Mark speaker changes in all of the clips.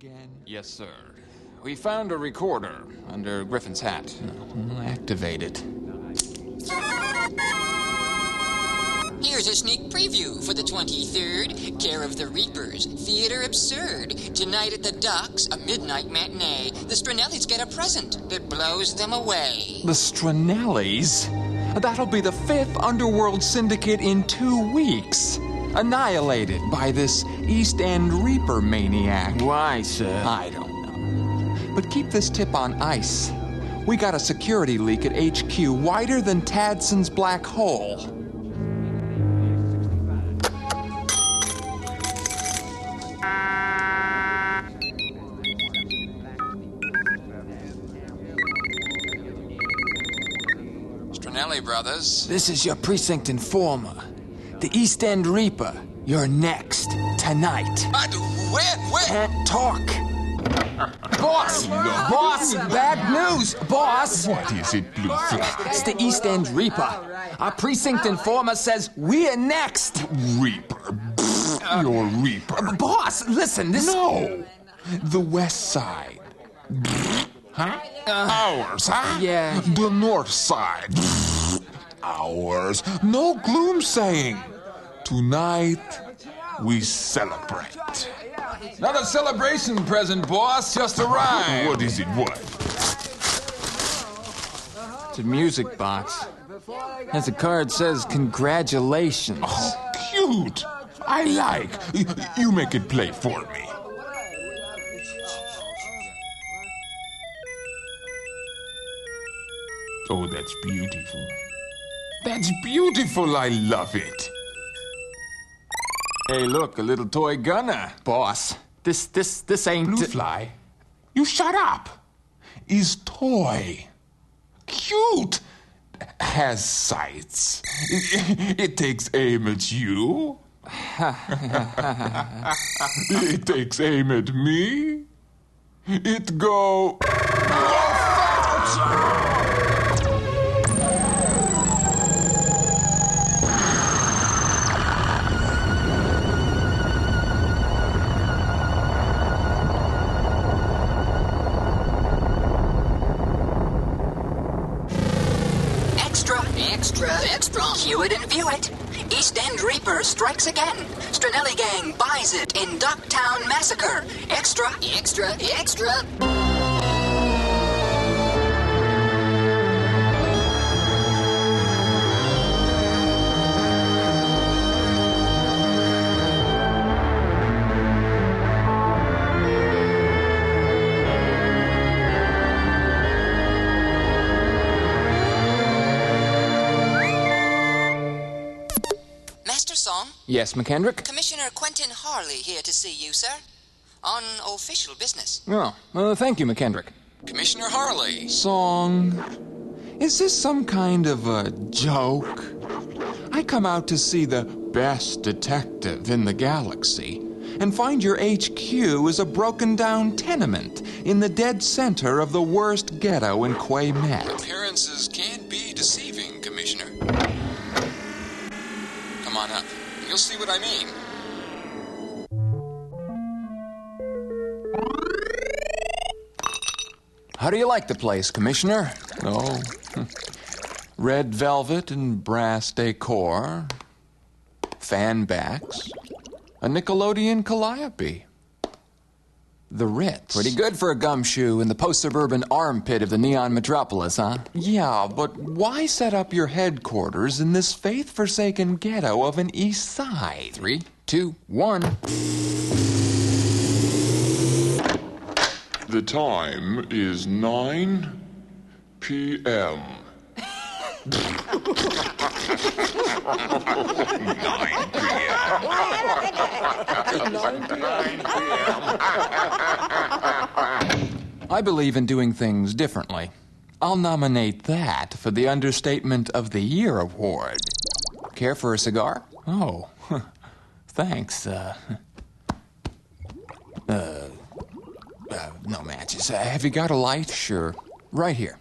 Speaker 1: again?
Speaker 2: Yes, sir. We found a recorder under Griffin's hat.
Speaker 1: Activate it.
Speaker 3: Here's a sneak preview for the 23rd. Care of the Reapers. Theater Absurd. Tonight at the Docks, a midnight matinee. The Stranellis get a present that blows them away.
Speaker 1: The Stranellis? That'll be the fifth underworld syndicate in two weeks. Annihilated by this East End Reaper maniac.
Speaker 2: Why, sir?
Speaker 1: I don't know. But keep this tip on ice. We got a security leak at HQ wider than Tadson's black hole.
Speaker 2: Stranelli brothers.
Speaker 1: This is your precinct informer. The East End Reaper. You're next. Tonight.
Speaker 2: But where, where?
Speaker 1: Can't talk. Boss! Boss! Bad news! Boss!
Speaker 4: What is it, Blue Flag?
Speaker 1: It's the East End Reaper. Our precinct informer says we're next.
Speaker 4: Reaper. Your Reaper.
Speaker 1: Uh, boss, listen, this.
Speaker 4: No! The West Side. Huh? Ours, huh?
Speaker 1: yeah.
Speaker 4: The North Side. Ours. No gloom saying. Tonight, we celebrate.
Speaker 2: Another celebration present, boss. Just arrived.
Speaker 4: What is it, what?
Speaker 1: It's a music box. As the card says, congratulations.
Speaker 4: Oh, cute. I like. You make it play for me. Oh, that's beautiful. That's beautiful. I love it.
Speaker 1: Hey, look, a little toy gunner. Boss, this, this, this ain't.
Speaker 4: Blue fly, you shut up. Is toy. Cute. Has sights. It, it takes aim at you. it takes aim at me. It go.
Speaker 3: extra. Cue it and view it. East End Reaper strikes again. Stranelli Gang buys it in Ducktown Massacre. Extra, extra, extra.
Speaker 1: Yes, McKendrick?
Speaker 3: Commissioner Quentin Harley here to see you, sir. On official business.
Speaker 1: Oh, uh, well, thank you, McKendrick.
Speaker 2: Commissioner Harley.
Speaker 1: Song. Is this some kind of a joke? I come out to see the best detective in the galaxy and find your HQ is a broken down tenement in the dead center of the worst ghetto in Quaymet.
Speaker 2: Appearances can be deceiving, Commissioner. Come on up. You'll see what I mean.
Speaker 1: How do you like the place, Commissioner? Oh, hmm. red velvet and brass decor, fan backs, a Nickelodeon calliope. The Ritz. Pretty good for a gumshoe in the post suburban armpit of the neon metropolis, huh? Yeah, but why set up your headquarters in this faith forsaken ghetto of an east side? Three, two, one.
Speaker 4: The time is 9 p.m. 9 p.m.
Speaker 1: I believe in doing things differently. I'll nominate that for the Understatement of the Year award. Care for a cigar? Oh, thanks. Uh, uh, uh, no matches. Uh, have you got a light? Sure. Right here.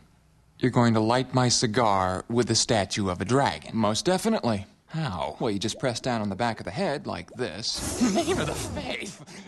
Speaker 1: You're going to light my cigar with the statue of a dragon. Most definitely. How? Well, you just press down on the back of the head like this. Name of the faith.